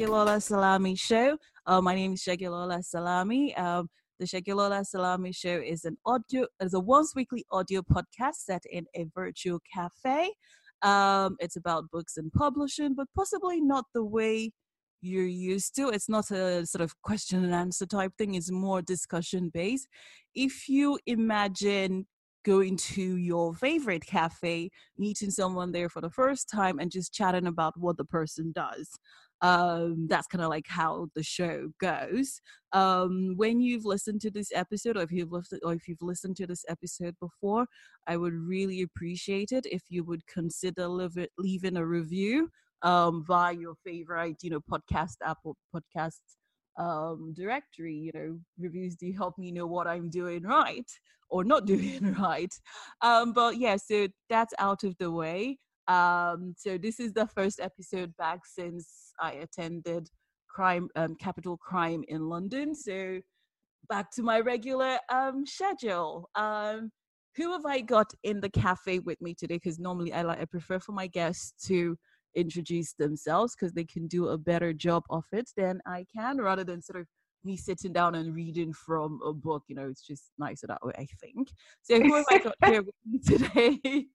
Segilola Salami show. Uh, my name is Segilola Salami. Um, the Segilola Salami show is an audio, is a once weekly audio podcast set in a virtual cafe. Um, it's about books and publishing, but possibly not the way you're used to. It's not a sort of question and answer type thing. It's more discussion based. If you imagine going to your favorite cafe, meeting someone there for the first time, and just chatting about what the person does. Um, that's kind of like how the show goes. Um, when you've listened to this episode, or if you've listened, or if you've listened to this episode before, I would really appreciate it if you would consider leaving a review um, via your favorite, you know, podcast app or podcast um, directory. You know, reviews do help me know what I'm doing right or not doing right. Um, but yeah, so that's out of the way. Um, so this is the first episode back since I attended crime, um, capital crime in London. So back to my regular um, schedule. Um, who have I got in the cafe with me today? Because normally I like I prefer for my guests to introduce themselves because they can do a better job of it than I can, rather than sort of me sitting down and reading from a book. You know, it's just nicer that way, I think. So who have I got here with me today?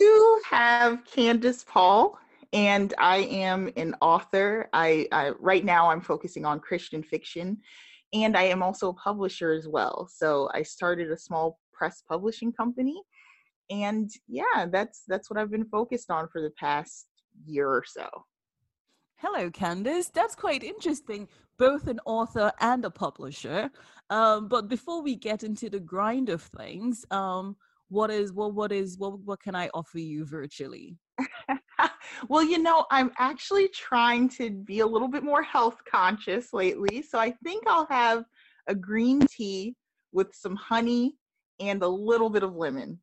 You have Candace Paul, and I am an author. I, I right now I'm focusing on Christian fiction, and I am also a publisher as well. So I started a small press publishing company, and yeah, that's that's what I've been focused on for the past year or so. Hello, Candace. That's quite interesting, both an author and a publisher. Um, but before we get into the grind of things, um, what is what what is what what can I offer you virtually? well, you know, I'm actually trying to be a little bit more health conscious lately, so I think I'll have a green tea with some honey and a little bit of lemon.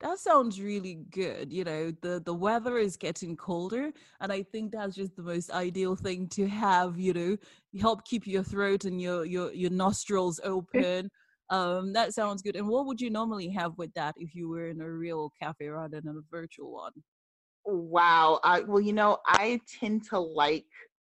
That sounds really good you know the the weather is getting colder and i think that's just the most ideal thing to have you know help keep your throat and your your your nostrils open um that sounds good and what would you normally have with that if you were in a real cafe rather than a virtual one wow I, well you know i tend to like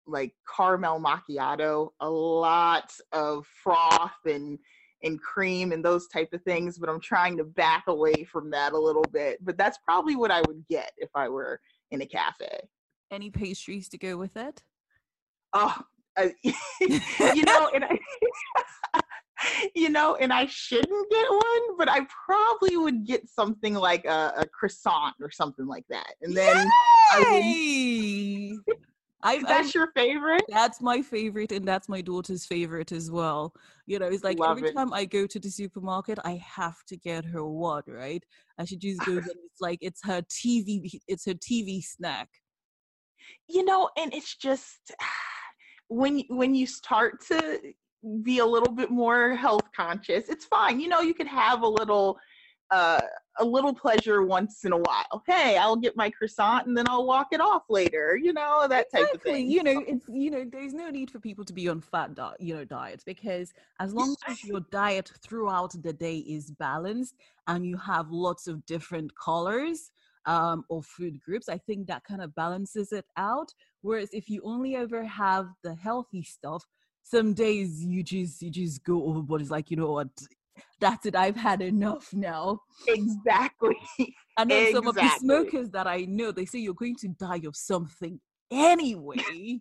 like caramel macchiato a lot of froth and and cream and those type of things but i'm trying to back away from that a little bit but that's probably what i would get if i were in a cafe. Any pastries to go with it? Oh uh, you know and i you know and i shouldn't get one but i probably would get something like a, a croissant or something like that and then Yay! I would, I, that's I, your favorite? That's my favorite, and that's my daughter's favorite as well. You know, it's like Love every it. time I go to the supermarket, I have to get her one, right? And she just goes, and it's like it's her TV, it's her TV snack. You know, and it's just when when you start to be a little bit more health conscious, it's fine. You know, you could have a little uh, a little pleasure once in a while. Hey, I'll get my croissant and then I'll walk it off later. You know that exactly. type of thing. You know, it's you know, there's no need for people to be on fat diet, you know, diets because as long as your diet throughout the day is balanced and you have lots of different colors um, or food groups, I think that kind of balances it out. Whereas if you only ever have the healthy stuff, some days you just you just go oh, overboard. It's like you know what that's it i've had enough now exactly and then exactly. some of the smokers that i know they say you're going to die of something anyway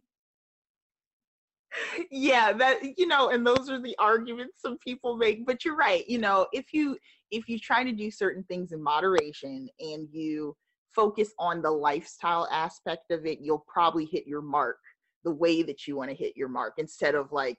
yeah that you know and those are the arguments some people make but you're right you know if you if you try to do certain things in moderation and you focus on the lifestyle aspect of it you'll probably hit your mark the way that you want to hit your mark instead of like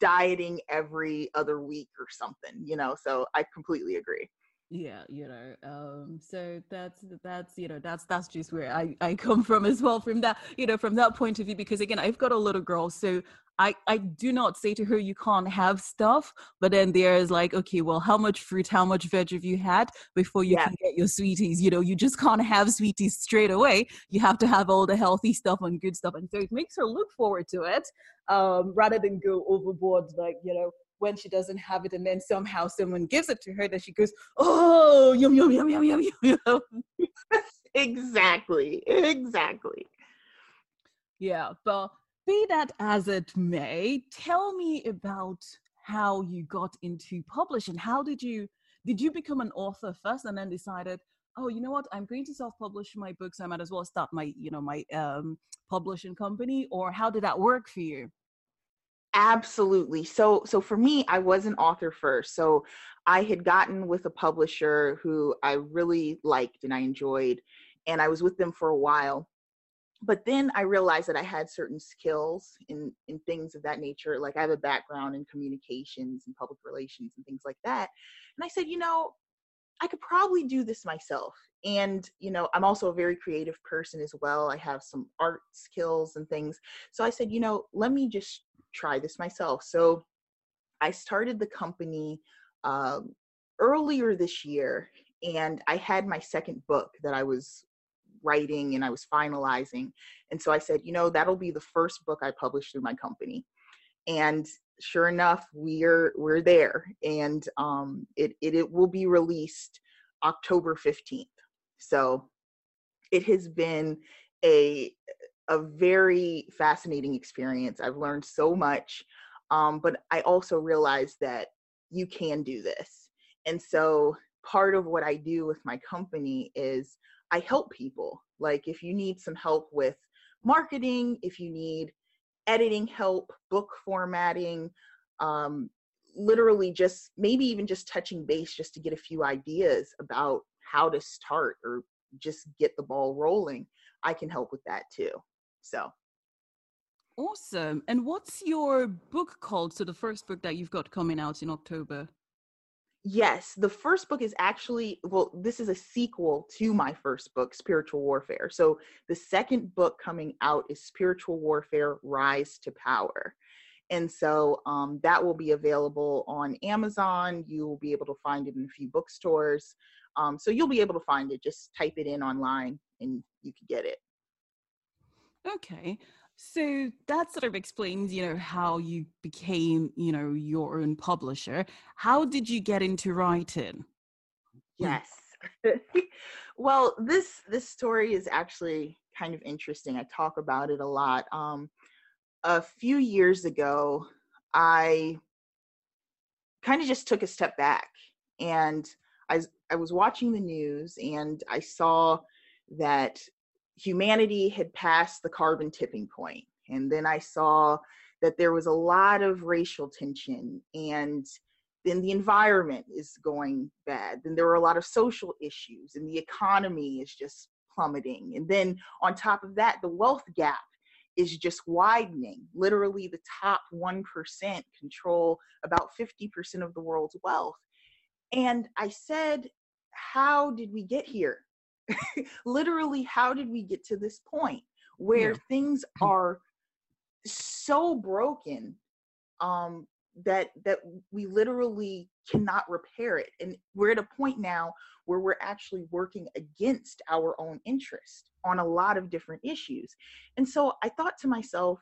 dieting every other week or something, you know. So I completely agree. Yeah, you know, um, so that's that's you know that's that's just where I I come from as well from that you know from that point of view because again I've got a little girl so I, I do not say to her you can't have stuff, but then there's like, okay, well, how much fruit, how much veg have you had before you yeah. can get your sweeties? You know, you just can't have sweeties straight away. You have to have all the healthy stuff and good stuff. And so it makes her look forward to it um, rather than go overboard, like, you know, when she doesn't have it and then somehow someone gives it to her, that she goes, oh, yum, yum, yum, yum, yum, yum. exactly. Exactly. Yeah. But be that as it may, tell me about how you got into publishing. How did you did you become an author first and then decided, oh, you know what, I'm going to self-publish my books. I might as well start my, you know, my um, publishing company. Or how did that work for you? Absolutely. So so for me, I was an author first. So I had gotten with a publisher who I really liked and I enjoyed, and I was with them for a while but then I realized that I had certain skills in in things of that nature. Like I have a background in communications and public relations and things like that. And I said, you know, I could probably do this myself. And you know, I'm also a very creative person as well. I have some art skills and things. So I said, you know, let me just try this myself. So I started the company um, earlier this year, and I had my second book that I was writing and I was finalizing. And so I said, you know, that'll be the first book I publish through my company. And sure enough, we're we're there, and um, it, it it will be released October fifteenth. So it has been a a very fascinating experience. I've learned so much, um, but I also realized that you can do this. And so part of what I do with my company is I help people. Like if you need some help with marketing, if you need editing help, book formatting, um, literally just maybe even just touching base just to get a few ideas about how to start or just get the ball rolling, I can help with that too. So awesome. And what's your book called? So the first book that you've got coming out in October. Yes, the first book is actually, well, this is a sequel to my first book, Spiritual Warfare. So the second book coming out is Spiritual Warfare Rise to Power. And so um, that will be available on Amazon. You will be able to find it in a few bookstores. Um, so you'll be able to find it. Just type it in online and you can get it. Okay. So that sort of explains, you know, how you became, you know, your own publisher. How did you get into writing? Yes. well, this this story is actually kind of interesting. I talk about it a lot. Um, a few years ago, I kind of just took a step back and I I was watching the news and I saw that humanity had passed the carbon tipping point. And then I saw that there was a lot of racial tension and then the environment is going bad. Then there were a lot of social issues and the economy is just plummeting. And then on top of that, the wealth gap is just widening. Literally, the top 1% control about 50% of the world's wealth. And I said, How did we get here? literally how did we get to this point where yeah. things are so broken um that that we literally cannot repair it? And we're at a point now where we're actually working against our own interest on a lot of different issues. And so i thought to myself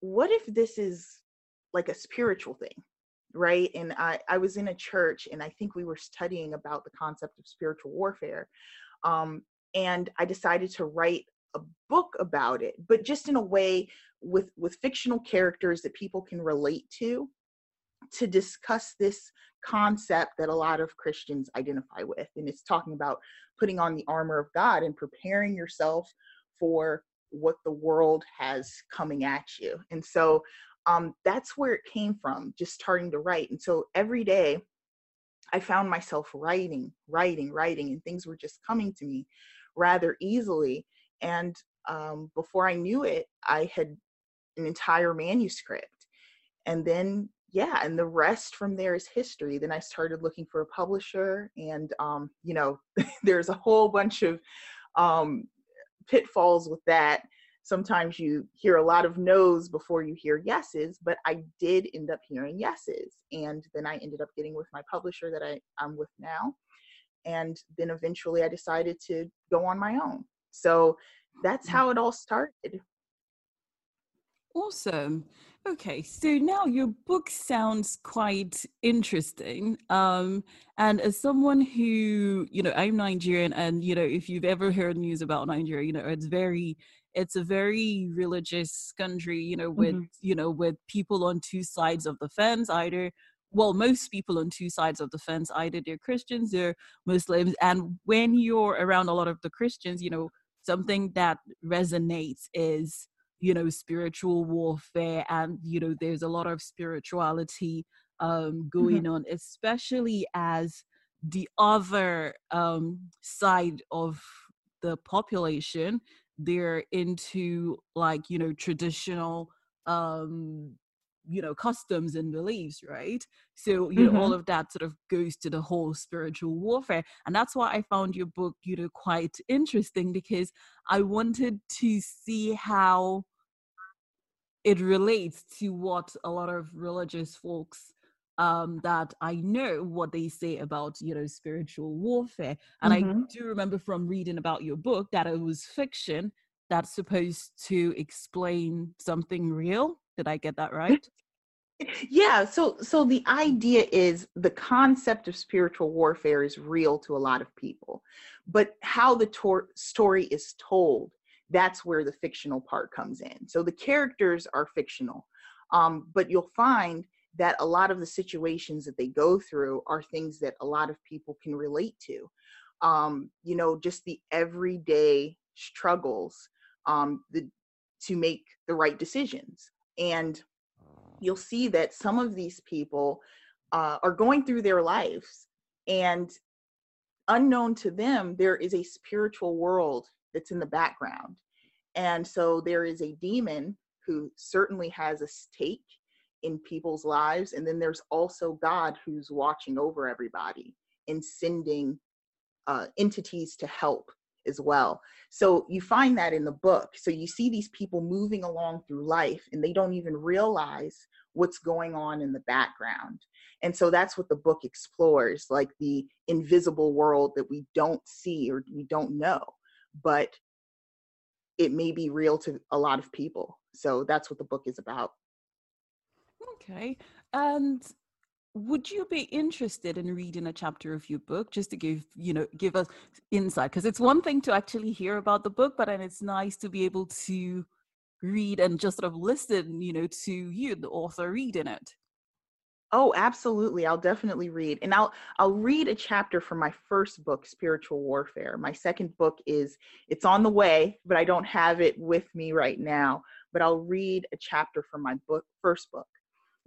what if this is like a spiritual thing right? And i i was in a church and i think we were studying about the concept of spiritual warfare um, and i decided to write a book about it but just in a way with with fictional characters that people can relate to to discuss this concept that a lot of christians identify with and it's talking about putting on the armor of god and preparing yourself for what the world has coming at you. And so um, that's where it came from, just starting to write. And so every day I found myself writing, writing, writing, and things were just coming to me rather easily. And um, before I knew it, I had an entire manuscript. And then, yeah, and the rest from there is history. Then I started looking for a publisher, and, um, you know, there's a whole bunch of um, pitfalls with that sometimes you hear a lot of no's before you hear yeses, but I did end up hearing yeses. And then I ended up getting with my publisher that I, I'm with now. And then eventually I decided to go on my own. So that's how it all started. Awesome. Okay, so now your book sounds quite interesting. Um, and as someone who, you know, I'm Nigerian, and you know, if you've ever heard news about Nigeria, you know, it's very it's a very religious country you know with mm-hmm. you know with people on two sides of the fence either well most people on two sides of the fence either they're christians they're muslims and when you're around a lot of the christians you know something that resonates is you know spiritual warfare and you know there's a lot of spirituality um going mm-hmm. on especially as the other um side of the population they're into like you know traditional um you know customs and beliefs right so you mm-hmm. know all of that sort of goes to the whole spiritual warfare and that's why i found your book you know quite interesting because i wanted to see how it relates to what a lot of religious folks um, that I know what they say about, you know, spiritual warfare. And mm-hmm. I do remember from reading about your book that it was fiction that's supposed to explain something real. Did I get that right? yeah so so the idea is the concept of spiritual warfare is real to a lot of people but how the tor- story is told that's where the fictional part comes in so the characters are fictional um, but you'll find that a lot of the situations that they go through are things that a lot of people can relate to. Um, you know just the everyday struggles um, the, to make the right decisions. And you'll see that some of these people uh, are going through their lives and unknown to them there is a spiritual world that's in the background. And so there is a demon who certainly has a stake in people's lives and then there's also god who's watching over everybody and sending uh, entities to help as well. So you find that in the book. So you see these people moving along through life and they don't even realize what's going on in the background. And so that's what the book explores like the invisible world that we don't see or we don't know but it may be real to a lot of people. So that's what the book is about Okay. And would you be interested in reading a chapter of your book just to give, you know, give us insight? Because it's one thing to actually hear about the book, but then it's nice to be able to read and just sort of listen, you know, to you, the author, reading it. Oh, absolutely. I'll definitely read. And I'll I'll read a chapter from my first book, Spiritual Warfare. My second book is it's on the way, but I don't have it with me right now, but I'll read a chapter from my book first book.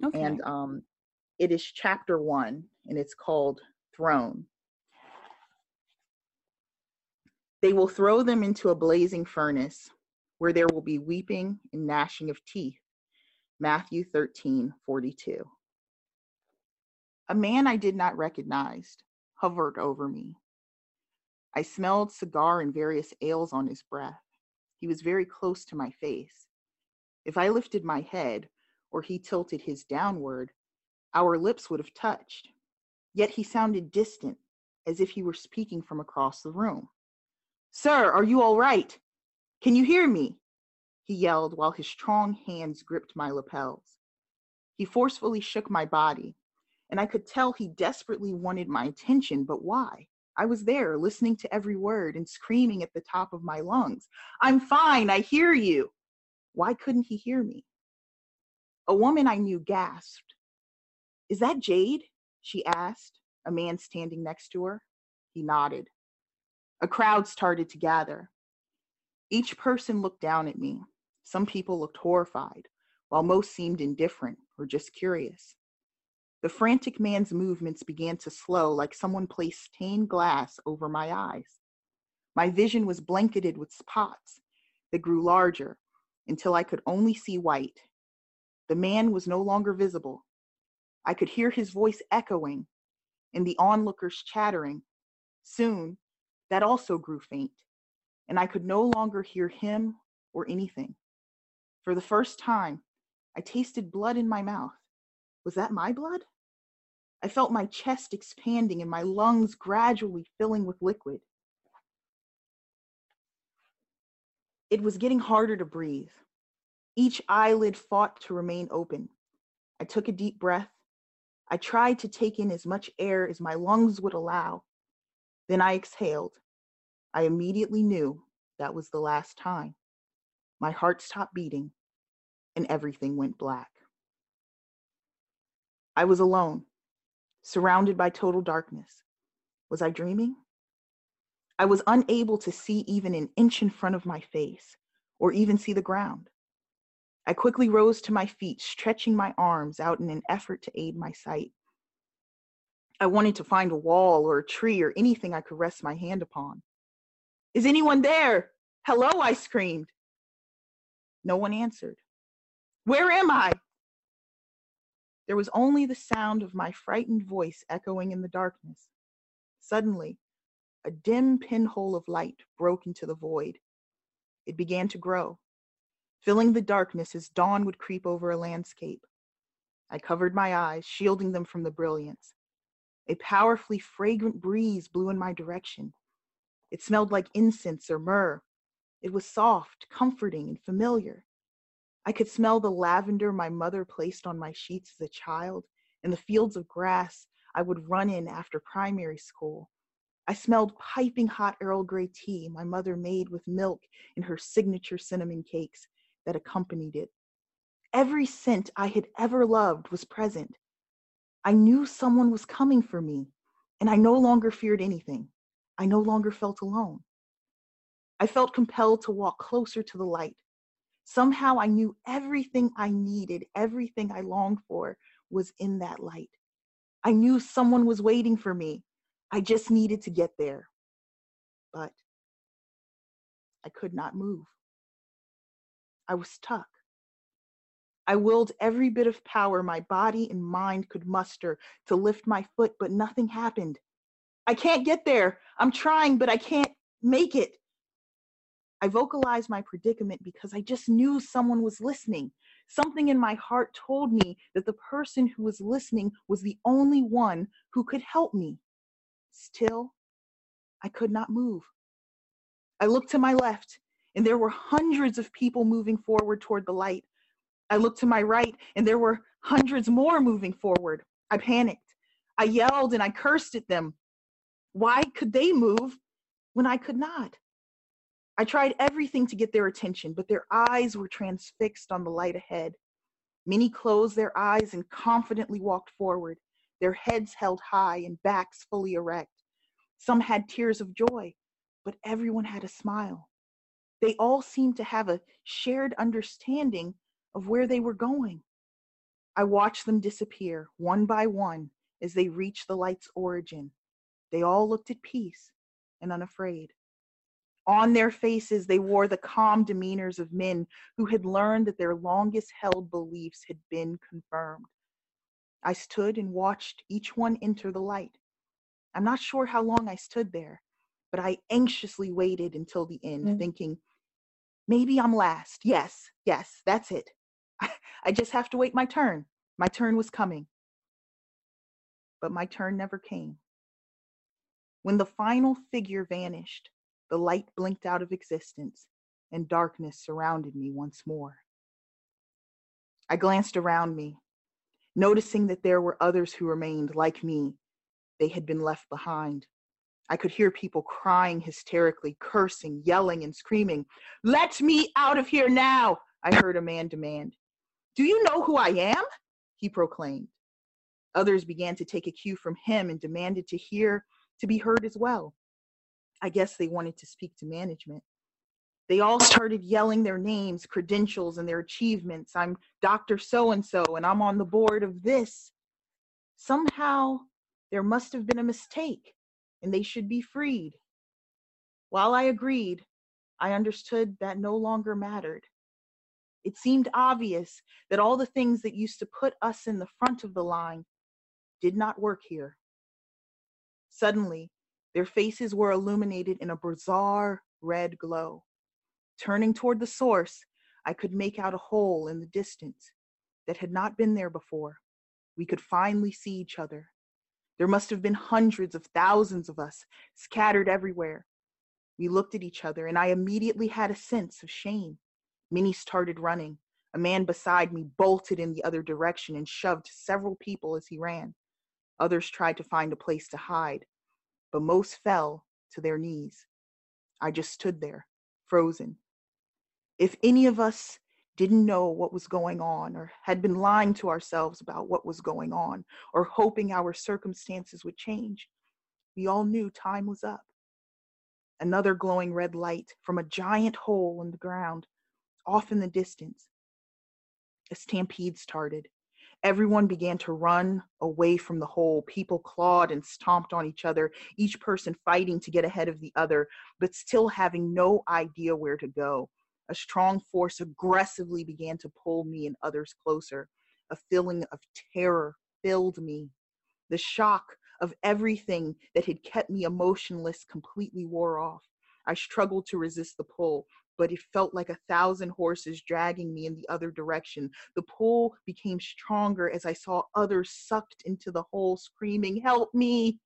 Okay. And um, it is chapter one, and it's called Throne. They will throw them into a blazing furnace where there will be weeping and gnashing of teeth. Matthew 13 42. A man I did not recognize hovered over me. I smelled cigar and various ales on his breath. He was very close to my face. If I lifted my head, or he tilted his downward, our lips would have touched. Yet he sounded distant, as if he were speaking from across the room. Sir, are you all right? Can you hear me? He yelled while his strong hands gripped my lapels. He forcefully shook my body, and I could tell he desperately wanted my attention, but why? I was there, listening to every word and screaming at the top of my lungs. I'm fine, I hear you. Why couldn't he hear me? A woman I knew gasped. Is that Jade? She asked, a man standing next to her. He nodded. A crowd started to gather. Each person looked down at me. Some people looked horrified, while most seemed indifferent or just curious. The frantic man's movements began to slow like someone placed stained glass over my eyes. My vision was blanketed with spots that grew larger until I could only see white the man was no longer visible. I could hear his voice echoing and the onlookers chattering. Soon, that also grew faint, and I could no longer hear him or anything. For the first time, I tasted blood in my mouth. Was that my blood? I felt my chest expanding and my lungs gradually filling with liquid. It was getting harder to breathe. Each eyelid fought to remain open. I took a deep breath. I tried to take in as much air as my lungs would allow. Then I exhaled. I immediately knew that was the last time. My heart stopped beating, and everything went black. I was alone, surrounded by total darkness. Was I dreaming? I was unable to see even an inch in front of my face or even see the ground. I quickly rose to my feet, stretching my arms out in an effort to aid my sight. I wanted to find a wall or a tree or anything I could rest my hand upon. Is anyone there? Hello, I screamed. No one answered. Where am I? There was only the sound of my frightened voice echoing in the darkness. Suddenly, a dim pinhole of light broke into the void. It began to grow, filling the darkness as dawn would creep over a landscape. I covered my eyes, shielding them from the brilliance. A powerfully fragrant breeze blew in my direction. It smelled like incense or myrrh. It was soft, comforting, and familiar. I could smell the lavender my mother placed on my sheets as a child and the fields of grass I would run in after primary school. I smelled piping hot Earl Grey tea my mother made with milk in her signature cinnamon cakes that accompanied it. Every scent I had ever loved was present. I knew someone was coming for me, and I no longer feared anything. I no longer felt alone. I felt compelled to walk closer to the light, Somehow I knew everything I needed, everything I longed for was in that light. I knew someone was waiting for me. I just needed to get there. But I could not move. I was stuck. I willed every bit of power my body and mind could muster to lift my foot, but nothing happened. I can't get there. I'm trying, but I can't make it. I vocalized my predicament because I just knew someone was listening. Something in my heart told me that the person who was listening was the only one who could help me. Still, I could not move. I looked to my left, and there were hundreds of people moving forward toward the light. I looked to my right, and there were hundreds more moving forward. I panicked. I yelled and I cursed at them. Why could they move when I could not? I tried everything to get their attention, but their eyes were transfixed on the light ahead. Many closed their eyes and confidently walked forward, their heads held high and backs fully erect. Some had tears of joy, but everyone had a smile. They all seemed to have a shared understanding of where they were going. I watched them disappear one by one as they reached the light's origin. They all looked at peace and unafraid. On their faces, they wore the calm demeanors of men who had learned that their longest held beliefs had been confirmed. I stood and watched each one enter the light. I'm not sure how long I stood there, but I anxiously waited until the end, mm. thinking, maybe I'm last. Yes, yes, that's it. I just have to wait my turn. My turn was coming. But my turn never came. When the final figure vanished, the light blinked out of existence, and darkness surrounded me once more. I glanced around me, noticing that there were others who remained like me. They had been left behind. I could hear people crying hysterically, cursing, yelling, and screaming. Let me out of here now, I heard a man demand. Do you know who I am? He proclaimed. Others began to take a cue from him and demanded to hear, to be heard as well. I guess they wanted to speak to management. They all started yelling their names, credentials, and their achievements. I'm Dr. So and so, and I'm on the board of this. Somehow, there must have been a mistake, and they should be freed. While I agreed, I understood that no longer mattered. It seemed obvious that all the things that used to put us in the front of the line did not work here. Suddenly, their faces were illuminated in a bizarre red glow. Turning toward the source, I could make out a hole in the distance that had not been there before. We could finally see each other. There must have been hundreds of thousands of us scattered everywhere. We looked at each other, and I immediately had a sense of shame. Many started running. A man beside me bolted in the other direction and shoved several people as he ran. Others tried to find a place to hide but most fell to their knees. I just stood there, frozen. If any of us didn't know what was going on or had been lying to ourselves about what was going on or hoping our circumstances would change, we all knew time was up. Another glowing red light from a giant hole in the ground, off in the distance. A stampede started. Everyone began to run away from the hole. People clawed and stomped on each other, each person fighting to get ahead of the other, but still having no idea where to go. A strong force aggressively began to pull me and others closer. A feeling of terror filled me. The shock of everything that had kept me emotionless completely wore off. I struggled to resist the pull, but it felt like a thousand horses dragging me in the other direction. The pull became stronger as I saw others sucked into the hole, screaming, Help me!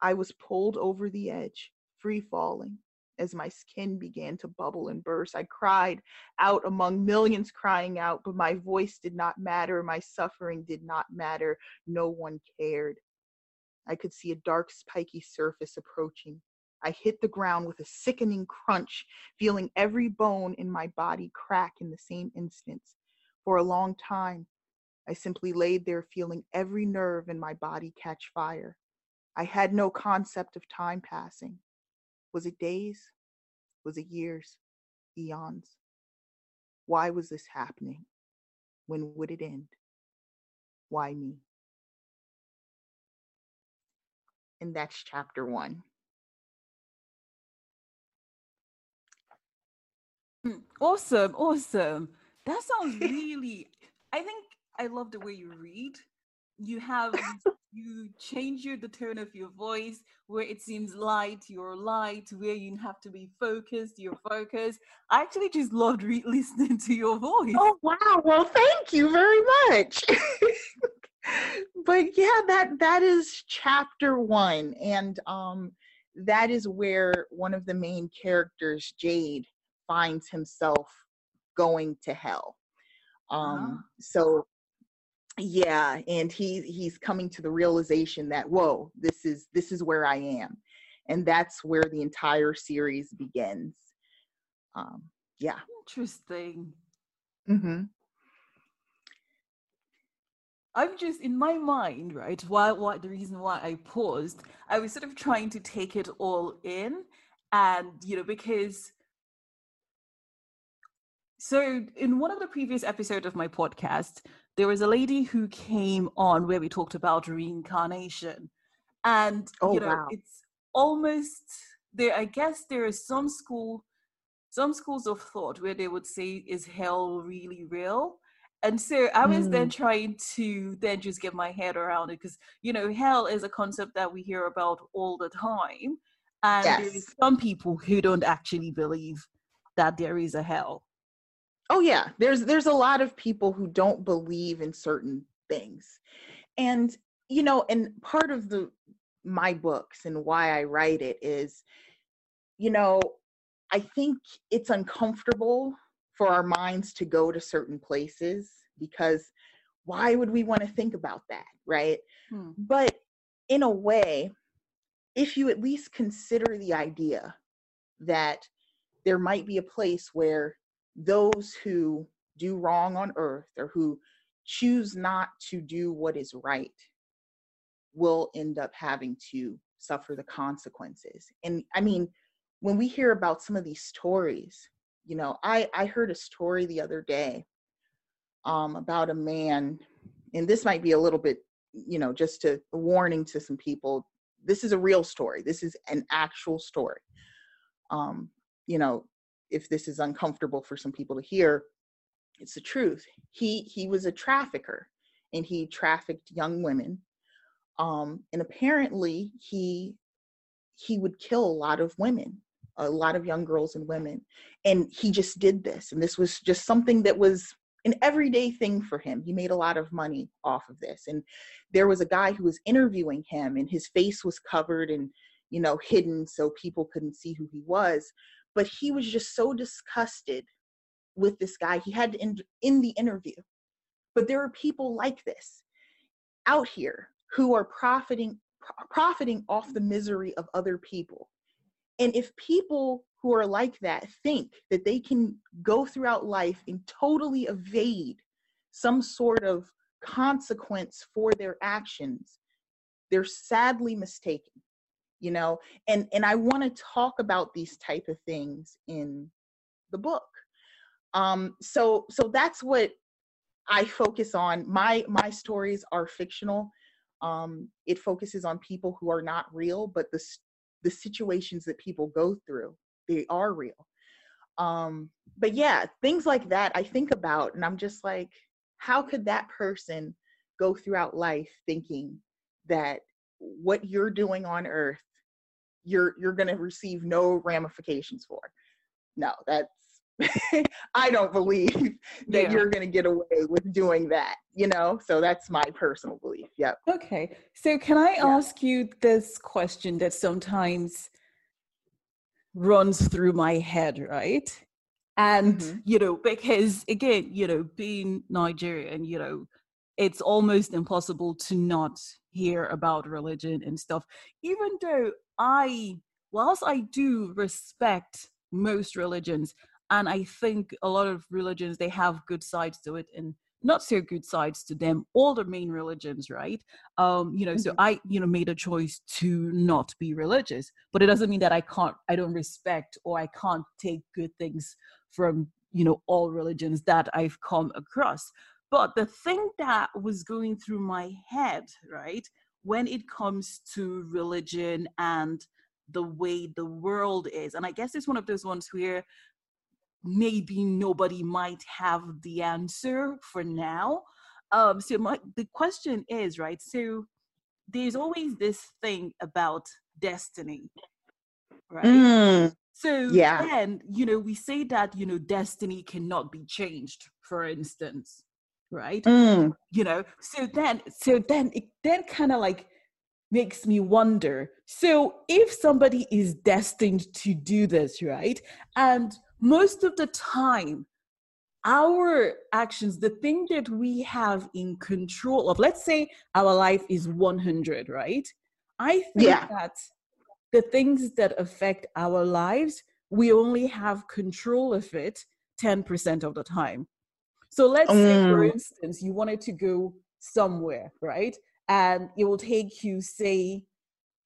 I was pulled over the edge, free falling. As my skin began to bubble and burst, I cried out among millions crying out, but my voice did not matter. My suffering did not matter. No one cared. I could see a dark, spiky surface approaching. I hit the ground with a sickening crunch, feeling every bone in my body crack in the same instant. For a long time, I simply laid there feeling every nerve in my body catch fire. I had no concept of time passing. Was it days? Was it years? Eons? Why was this happening? When would it end? Why me? And that's chapter one. Mm, awesome, awesome. That sounds really. I think I love the way you read. You have you change your the tone of your voice where it seems light, you're light. Where you have to be focused, you're focused. I actually just loved re- listening to your voice. Oh wow! Well, thank you very much. but yeah, that that is chapter one, and um, that is where one of the main characters, Jade, finds himself going to hell. Um, uh-huh. So yeah, and he he's coming to the realization that whoa, this is this is where I am, and that's where the entire series begins. Um, yeah, interesting. Mm-hmm. I'm just in my mind, right? Why? Why the reason why I paused? I was sort of trying to take it all in, and you know, because so, in one of the previous episodes of my podcast, there was a lady who came on where we talked about reincarnation. And, oh, you know, wow. it's almost there, I guess there is some school, some schools of thought where they would say, is hell really real? And so I was mm. then trying to then just get my head around it because, you know, hell is a concept that we hear about all the time. And yes. there is some people who don't actually believe that there is a hell oh yeah there's there's a lot of people who don't believe in certain things and you know and part of the my books and why i write it is you know i think it's uncomfortable for our minds to go to certain places because why would we want to think about that right hmm. but in a way if you at least consider the idea that there might be a place where those who do wrong on earth or who choose not to do what is right will end up having to suffer the consequences. And I mean, when we hear about some of these stories, you know, I, I heard a story the other day um, about a man, and this might be a little bit, you know, just a, warning to some people. This is a real story. This is an actual story. Um, you know, if this is uncomfortable for some people to hear, it's the truth. He he was a trafficker and he trafficked young women. Um, and apparently he he would kill a lot of women, a lot of young girls and women. And he just did this. And this was just something that was an everyday thing for him. He made a lot of money off of this. And there was a guy who was interviewing him and his face was covered and you know hidden so people couldn't see who he was but he was just so disgusted with this guy he had end in the interview. But there are people like this out here who are profiting profiting off the misery of other people. And if people who are like that think that they can go throughout life and totally evade some sort of consequence for their actions they're sadly mistaken you know and and i want to talk about these type of things in the book. Um so so that's what i focus on. My my stories are fictional. Um it focuses on people who are not real but the the situations that people go through they are real. Um but yeah things like that i think about and i'm just like how could that person go throughout life thinking that what you're doing on earth you're you're going to receive no ramifications for no that's i don't believe that yeah. you're going to get away with doing that you know so that's my personal belief yep okay so can i yeah. ask you this question that sometimes runs through my head right and mm-hmm. you know because again you know being nigerian you know it's almost impossible to not hear about religion and stuff even though i whilst i do respect most religions and i think a lot of religions they have good sides to it and not so good sides to them all the main religions right um you know mm-hmm. so i you know made a choice to not be religious but it doesn't mean that i can't i don't respect or i can't take good things from you know all religions that i've come across but the thing that was going through my head right when it comes to religion and the way the world is and i guess it's one of those ones where maybe nobody might have the answer for now um so my the question is right so there's always this thing about destiny right mm. So yeah. then, you know, we say that, you know, destiny cannot be changed, for instance, right? Mm. You know, so then, so then it then kind of like makes me wonder. So if somebody is destined to do this, right? And most of the time, our actions, the thing that we have in control of, let's say our life is 100, right? I think yeah. that the things that affect our lives, we only have control of it 10% of the time. So let's say, for mm. instance, you wanted to go somewhere, right? And it will take you, say,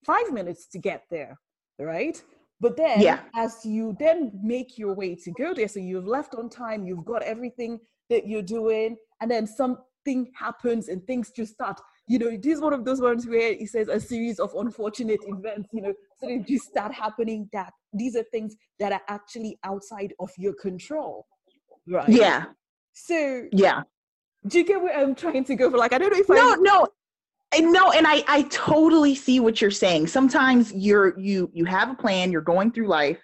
five minutes to get there, right? But then, yeah. as you then make your way to go there, so you've left on time, you've got everything that you're doing, and then something happens and things just start you know, it is one of those ones where it says a series of unfortunate events, you know, sort of just start happening that these are things that are actually outside of your control. Right. Yeah. So yeah. Do you get what I'm trying to go for? Like, I don't know if no, I no, no, and I I totally see what you're saying. Sometimes you're you you have a plan, you're going through life,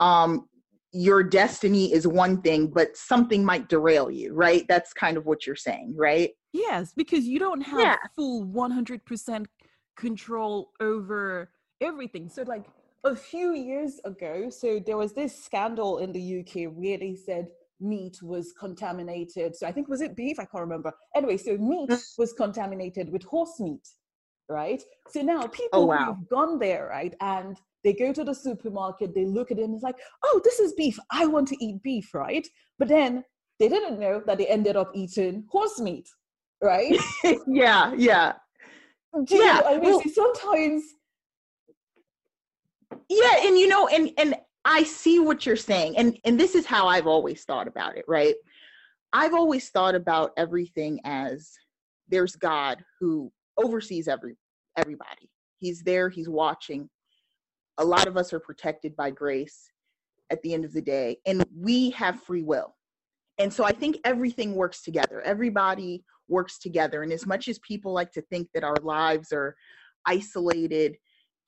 um, your destiny is one thing, but something might derail you, right? That's kind of what you're saying, right? Yes, because you don't have yeah. full 100% control over everything. So, like a few years ago, so there was this scandal in the UK where they said meat was contaminated. So, I think was it beef? I can't remember. Anyway, so meat mm. was contaminated with horse meat, right? So now oh, people oh, wow. who've gone there, right, and they go to the supermarket, they look at it and it's like, oh, this is beef. I want to eat beef, right? But then they didn't know that they ended up eating horse meat, right? yeah, yeah. Do yeah. I mean, well, sometimes. Yeah, and you know, and and I see what you're saying, and and this is how I've always thought about it, right? I've always thought about everything as there's God who oversees every everybody. He's there, he's watching, a lot of us are protected by grace at the end of the day, and we have free will. And so I think everything works together. Everybody works together. And as much as people like to think that our lives are isolated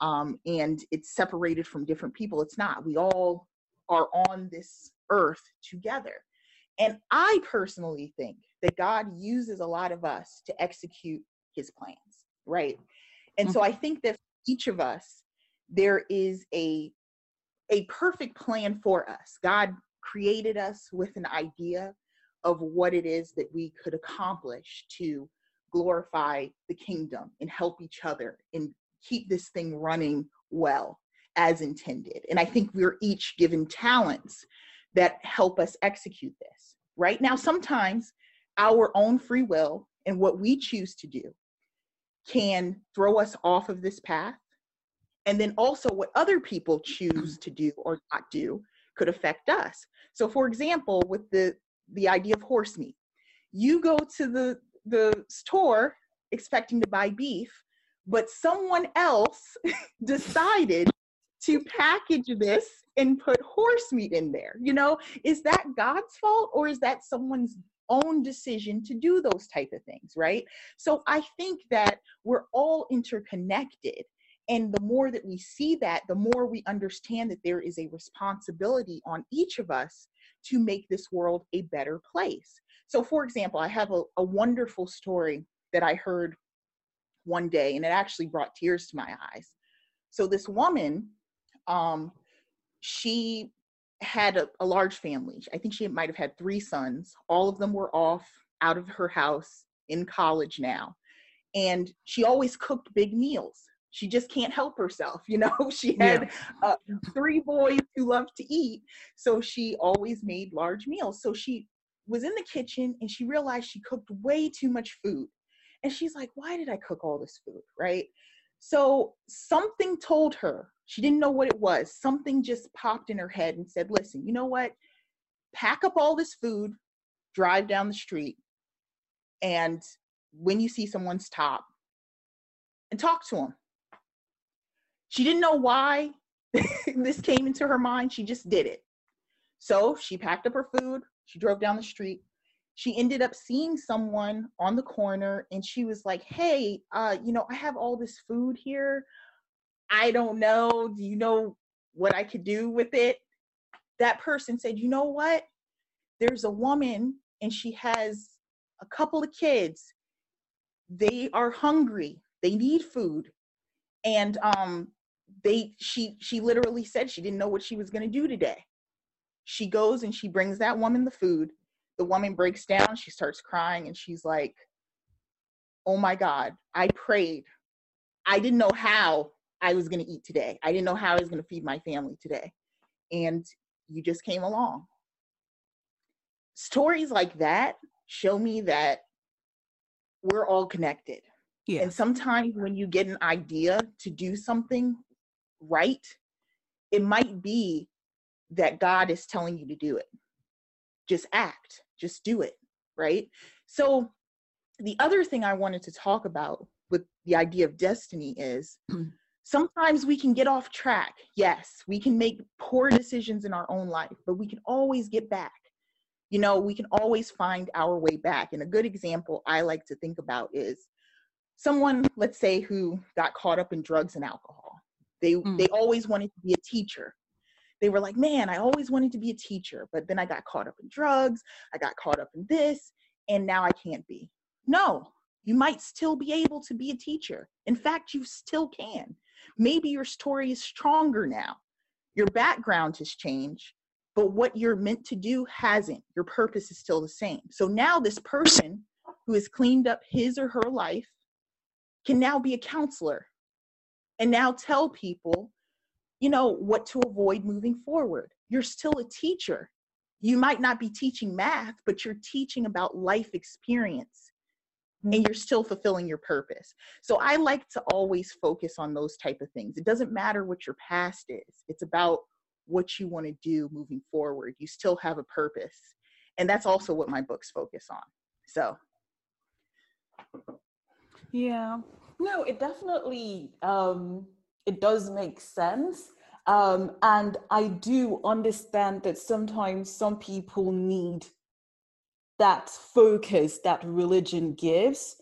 um, and it's separated from different people, it's not. We all are on this earth together. And I personally think that God uses a lot of us to execute his plans, right? And mm-hmm. so I think that each of us, there is a a perfect plan for us. God created us with an idea of what it is that we could accomplish to glorify the kingdom and help each other and keep this thing running well as intended. And I think we're each given talents that help us execute this. Right now, sometimes our own free will and what we choose to do can throw us off of this path. And then also, what other people choose to do or not do could affect us. So, for example, with the the idea of horse meat, you go to the the store expecting to buy beef, but someone else decided to package this and put horse meat in there. You know, is that God's fault or is that someone's own decision to do those type of things, right? So I think that we're all interconnected. And the more that we see that, the more we understand that there is a responsibility on each of us to make this world a better place. So, for example, I have a, a wonderful story that I heard one day, and it actually brought tears to my eyes. So, this woman, um, she had a, a large family. I think she might have had three sons. All of them were off out of her house in college now. And she always cooked big meals. She just can't help herself, you know. She had yeah. uh, three boys who loved to eat, so she always made large meals. So she was in the kitchen and she realized she cooked way too much food. And she's like, why did I cook all this food? Right. So something told her, she didn't know what it was. Something just popped in her head and said, listen, you know what? Pack up all this food, drive down the street, and when you see someone, stop and talk to them. She didn't know why this came into her mind. She just did it. So she packed up her food, she drove down the street. She ended up seeing someone on the corner and she was like, Hey, uh, you know, I have all this food here. I don't know. Do you know what I could do with it? That person said, You know what? There's a woman and she has a couple of kids. They are hungry. They need food. And um they she she literally said she didn't know what she was going to do today she goes and she brings that woman the food. The woman breaks down, she starts crying, and she's like, Oh my God, I prayed. I didn't know how I was going to eat today. I didn't know how I was going to feed my family today. And you just came along. Stories like that show me that we're all connected. Yeah. And sometimes when you get an idea to do something right, it might be that God is telling you to do it. Just act, just do it, right? So, the other thing I wanted to talk about with the idea of destiny is sometimes we can get off track. Yes, we can make poor decisions in our own life, but we can always get back. You know, we can always find our way back. And a good example I like to think about is someone, let's say, who got caught up in drugs and alcohol. They mm. they always wanted to be a teacher they were like, man, I always wanted to be a teacher, but then I got caught up in drugs, I got caught up in this, and now I can't be. No, you might still be able to be a teacher. In fact, you still can. Maybe your story is stronger now. Your background has changed, but what you're meant to do hasn't. Your purpose is still the same. So now this person who has cleaned up his or her life can now be a counselor and now tell people you know, what to avoid moving forward. You're still a teacher. You might not be teaching math, but you're teaching about life experience and you're still fulfilling your purpose. So I like to always focus on those type of things. It doesn't matter what your past is. It's about what you want to do moving forward. You still have a purpose. And that's also what my books focus on. So yeah. No, it definitely um it does make sense. Um, and I do understand that sometimes some people need that focus that religion gives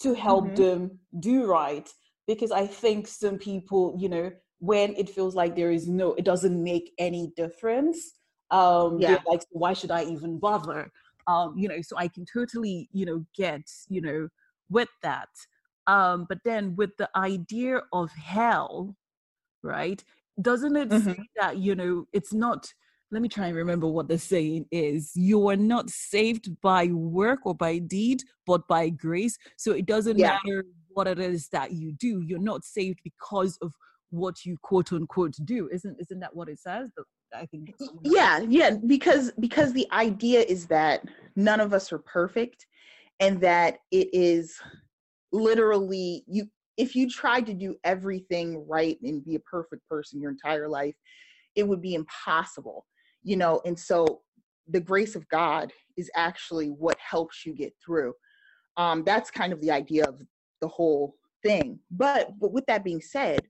to help mm-hmm. them do right. Because I think some people, you know, when it feels like there is no, it doesn't make any difference. Um, yeah. like, why should I even bother? Um, you know, so I can totally, you know, get, you know, with that. Um, but then with the idea of hell, right? Doesn't it mm-hmm. say that, you know, it's not, let me try and remember what the saying is you are not saved by work or by deed, but by grace. So it doesn't yeah. matter what it is that you do, you're not saved because of what you quote unquote do. Isn't isn't that what it says? I think. Yeah, yeah, because because the idea is that none of us are perfect, and that it is literally you. If you tried to do everything right and be a perfect person your entire life, it would be impossible, you know. And so, the grace of God is actually what helps you get through. Um, that's kind of the idea of the whole thing. But but with that being said,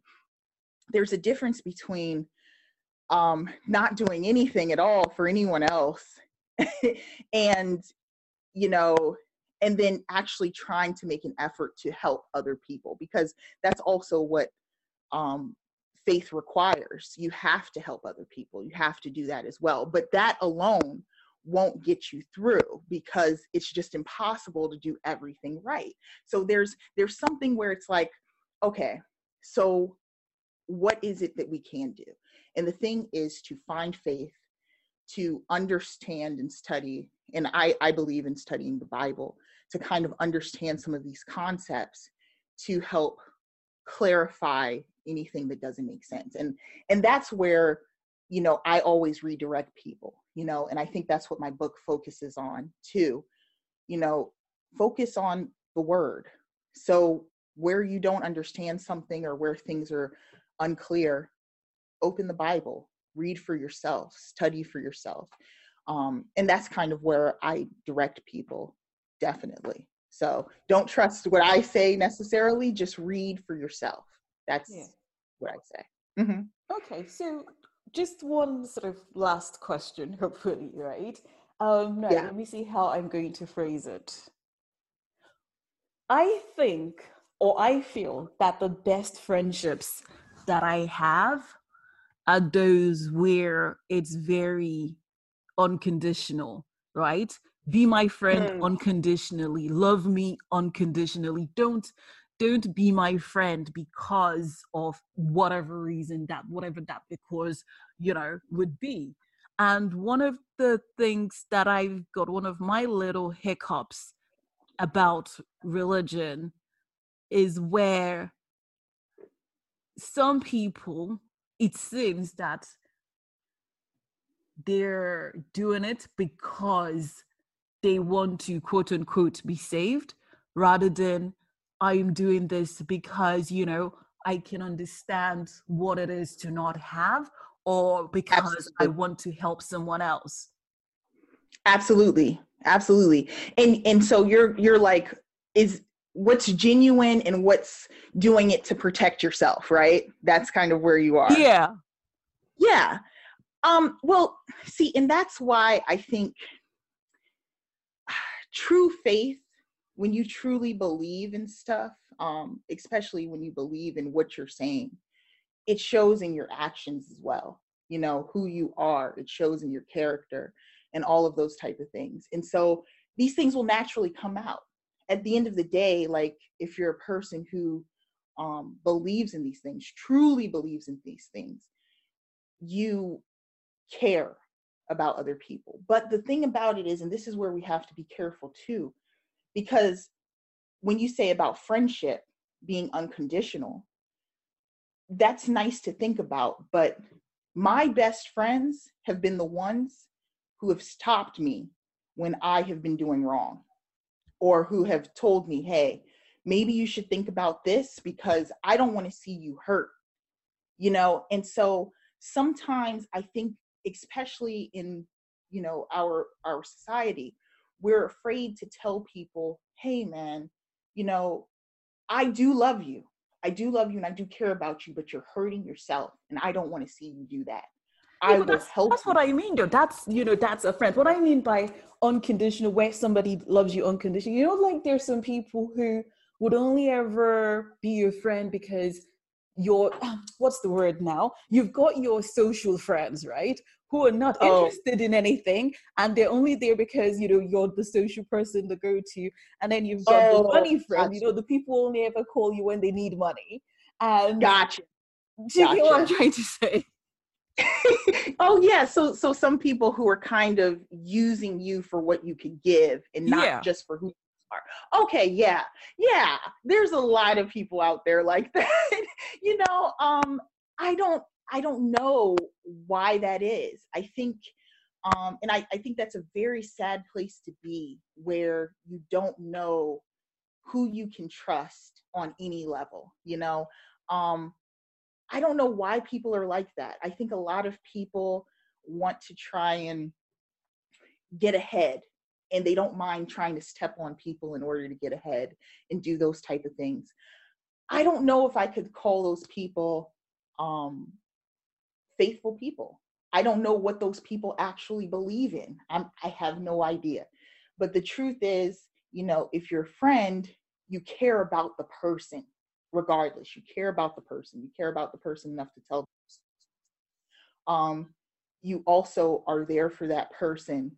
there's a difference between um, not doing anything at all for anyone else and you know and then actually trying to make an effort to help other people because that's also what um, faith requires. You have to help other people. You have to do that as well. But that alone won't get you through because it's just impossible to do everything right. So there's there's something where it's like okay so what is it that we can do? And the thing is to find faith, to understand and study, and I, I believe in studying the Bible, to kind of understand some of these concepts to help clarify anything that doesn't make sense. And and that's where, you know, I always redirect people, you know, and I think that's what my book focuses on too. You know, focus on the word. So where you don't understand something or where things are unclear, open the Bible, read for yourself, study for yourself. Um, and that's kind of where I direct people, definitely. So don't trust what I say necessarily, just read for yourself. That's yeah. what I say. Mm-hmm. Okay, so just one sort of last question, hopefully, right? Um, no, yeah. let me see how I'm going to phrase it. I think, or I feel that the best friendships that I have are those where it's very unconditional, right? Be my friend mm. unconditionally, love me unconditionally. Don't don't be my friend because of whatever reason that whatever that because you know would be and one of the things that i've got one of my little hiccups about religion is where some people it seems that they're doing it because they want to quote unquote be saved rather than I'm doing this because, you know, I can understand what it is to not have or because Absolutely. I want to help someone else. Absolutely. Absolutely. And and so you're you're like is what's genuine and what's doing it to protect yourself, right? That's kind of where you are. Yeah. Yeah. Um, well, see, and that's why I think faith, when you truly believe in stuff, um, especially when you believe in what you're saying, it shows in your actions as well. You know, who you are, it shows in your character and all of those type of things. And so these things will naturally come out at the end of the day, like if you're a person who um, believes in these things, truly believes in these things, you care about other people. But the thing about it is, and this is where we have to be careful too, because when you say about friendship being unconditional, that's nice to think about. But my best friends have been the ones who have stopped me when I have been doing wrong or who have told me, hey, maybe you should think about this because I don't want to see you hurt. You know, and so sometimes I think, especially in you know our our society, we're afraid to tell people, hey man, you know, I do love you. I do love you and I do care about you, but you're hurting yourself, and I don't want to see you do that. I will that's, help. That's you. what I mean, though. That's you know, that's a friend. What I mean by unconditional, where somebody loves you unconditionally. You know, like there's some people who would only ever be your friend because you're what's the word now? You've got your social friends, right? Who are not oh. interested in anything and they're only there because you know you're the social person to go to. And then you've got oh, the money friend, gotcha. you know, the people only ever call you when they need money. And gotcha. Do you gotcha. what I'm trying to say? oh yeah so so some people who are kind of using you for what you can give and not yeah. just for who you are okay yeah yeah there's a lot of people out there like that you know, um, I don't I don't know why that is. I think um, and I, I think that's a very sad place to be where you don't know who you can trust on any level, you know. Um, I don't know why people are like that. I think a lot of people want to try and get ahead and they don't mind trying to step on people in order to get ahead and do those type of things. I don't know if I could call those people um, faithful people. I don't know what those people actually believe in. I'm, I have no idea. But the truth is, you know, if you're a friend, you care about the person regardless. You care about the person. You care about the person enough to tell. Um, you also are there for that person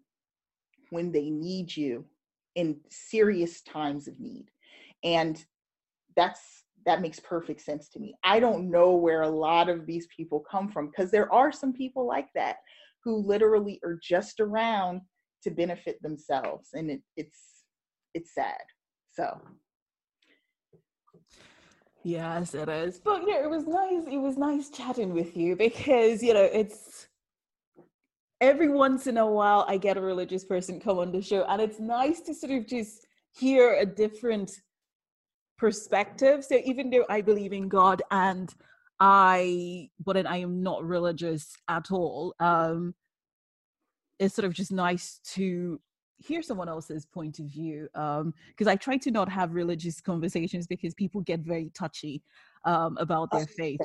when they need you in serious times of need. And that's that makes perfect sense to me. I don't know where a lot of these people come from because there are some people like that who literally are just around to benefit themselves and it, it's it's sad. So Yes, it is. But you know, it was nice. It was nice chatting with you because you know it's every once in a while I get a religious person come on the show, and it's nice to sort of just hear a different perspective. So even though I believe in God and I, but then I am not religious at all, um, it's sort of just nice to hear someone else's point of view because um, I try to not have religious conversations because people get very touchy um, about their faith.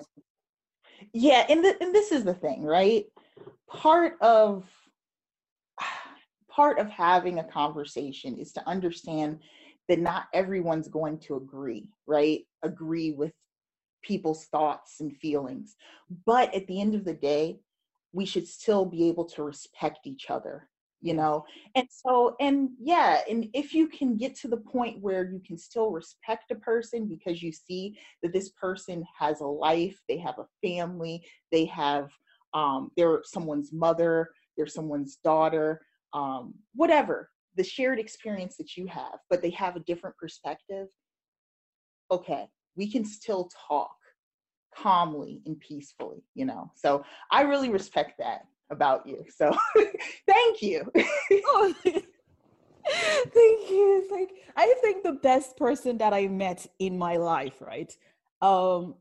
Yeah, and the, and this is the thing, right? Part of part of having a conversation is to understand that not everyone's going to agree, right? Agree with people's thoughts and feelings. But at the end of the day, we should still be able to respect each other, you know? And so, and yeah, and if you can get to the point where you can still respect a person because you see that this person has a life, they have a family, they have, um, they're someone's mother, they're someone's daughter, um, whatever, the shared experience that you have, but they have a different perspective, okay, we can still talk calmly and peacefully, you know. So I really respect that about you. So thank you. oh, thank you. It's like I think the best person that I met in my life, right? Um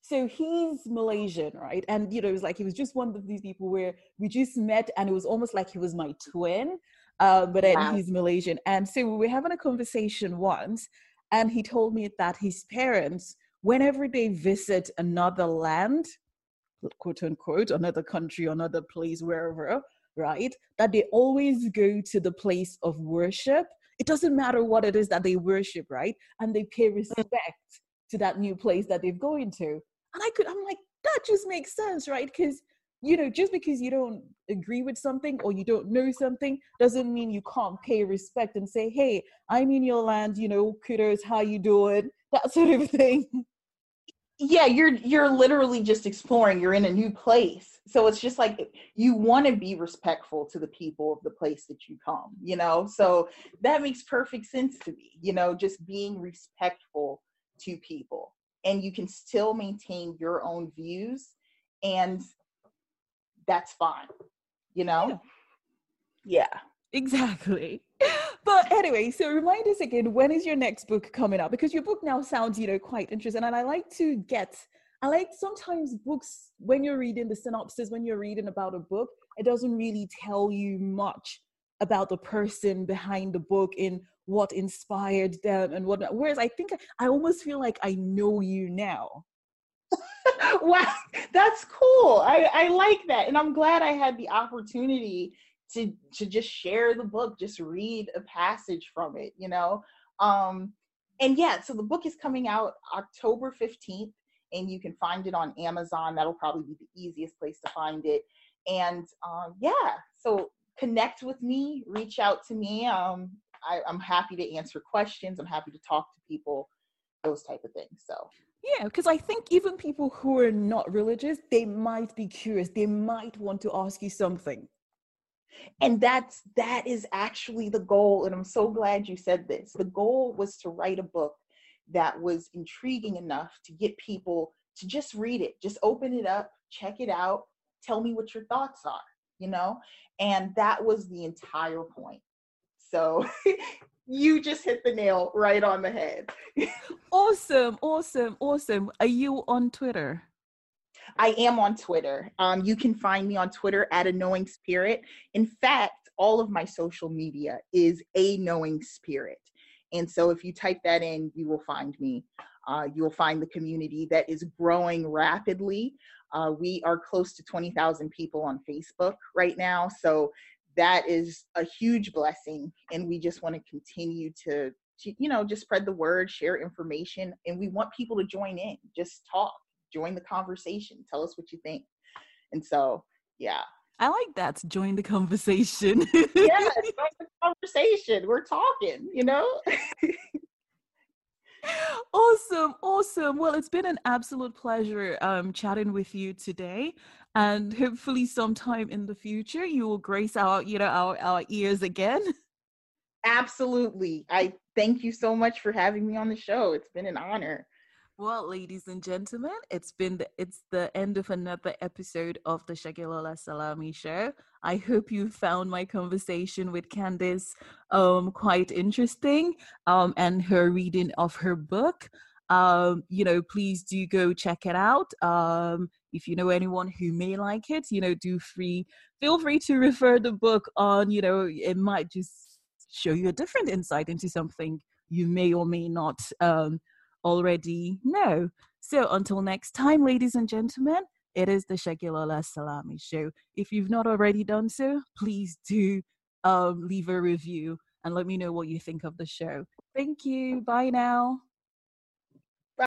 so he's Malaysian, right? And you know, it was like he was just one of these people where we just met and it was almost like he was my twin uh, but then wow. he's Malaysian. And so we were having a conversation once, and he told me that his parents, whenever they visit another land, quote unquote, another country, another place, wherever, right, that they always go to the place of worship. It doesn't matter what it is that they worship, right? And they pay mm. respect to that new place that they've going to. And I could, I'm like, that just makes sense, right? Because you know, just because you don't agree with something or you don't know something doesn't mean you can't pay respect and say, hey, I'm in your land, you know, kudos, how you doing? That sort of thing. Yeah, you're you're literally just exploring. You're in a new place. So it's just like you want to be respectful to the people of the place that you come, you know? So that makes perfect sense to me, you know, just being respectful to people. And you can still maintain your own views and that's fine. You know? Yeah. yeah. Exactly. But anyway, so remind us again, when is your next book coming out? Because your book now sounds, you know, quite interesting. And I like to get, I like sometimes books, when you're reading the synopsis, when you're reading about a book, it doesn't really tell you much about the person behind the book in what inspired them and what whereas i think i almost feel like i know you now wow, that's cool. I, I like that. And I'm glad I had the opportunity to to just share the book, just read a passage from it, you know. Um and yeah, so the book is coming out October 15th and you can find it on Amazon. That'll probably be the easiest place to find it. And um yeah, so connect with me, reach out to me. Um I, I'm happy to answer questions. I'm happy to talk to people, those type of things. So yeah, because I think even people who are not religious, they might be curious. They might want to ask you something. And that's that is actually the goal. And I'm so glad you said this. The goal was to write a book that was intriguing enough to get people to just read it, just open it up, check it out, tell me what your thoughts are, you know? And that was the entire point. So you just hit the nail right on the head. awesome, awesome, awesome. Are you on Twitter? I am on Twitter. Um, you can find me on Twitter at a knowing spirit. In fact, all of my social media is a knowing spirit. And so if you type that in, you will find me. Uh, you'll find the community that is growing rapidly. Uh, we are close to 20,000 people on Facebook right now. So that is a huge blessing. And we just want to continue to, to, you know, just spread the word, share information. And we want people to join in, just talk, join the conversation, tell us what you think. And so, yeah. I like that. Join the conversation. yeah, join the conversation. We're talking, you know? awesome awesome well it's been an absolute pleasure um, chatting with you today and hopefully sometime in the future you will grace our you know our, our ears again absolutely i thank you so much for having me on the show it's been an honor well, ladies and gentlemen, it's been the, it's the end of another episode of the Segilola Salami Show. I hope you found my conversation with Candace um, quite interesting um, and her reading of her book. Um, you know, please do go check it out. If you know anyone who may like it, you know, do free feel free to refer the book on. You know, it might just show you a different insight into something you may or may not um, already know. So until next time, ladies and gentlemen, it is the Segilola Salami Show. If you've not already done so, please do um, leave a review and let me know what you think of the show. Thank you. Bye now.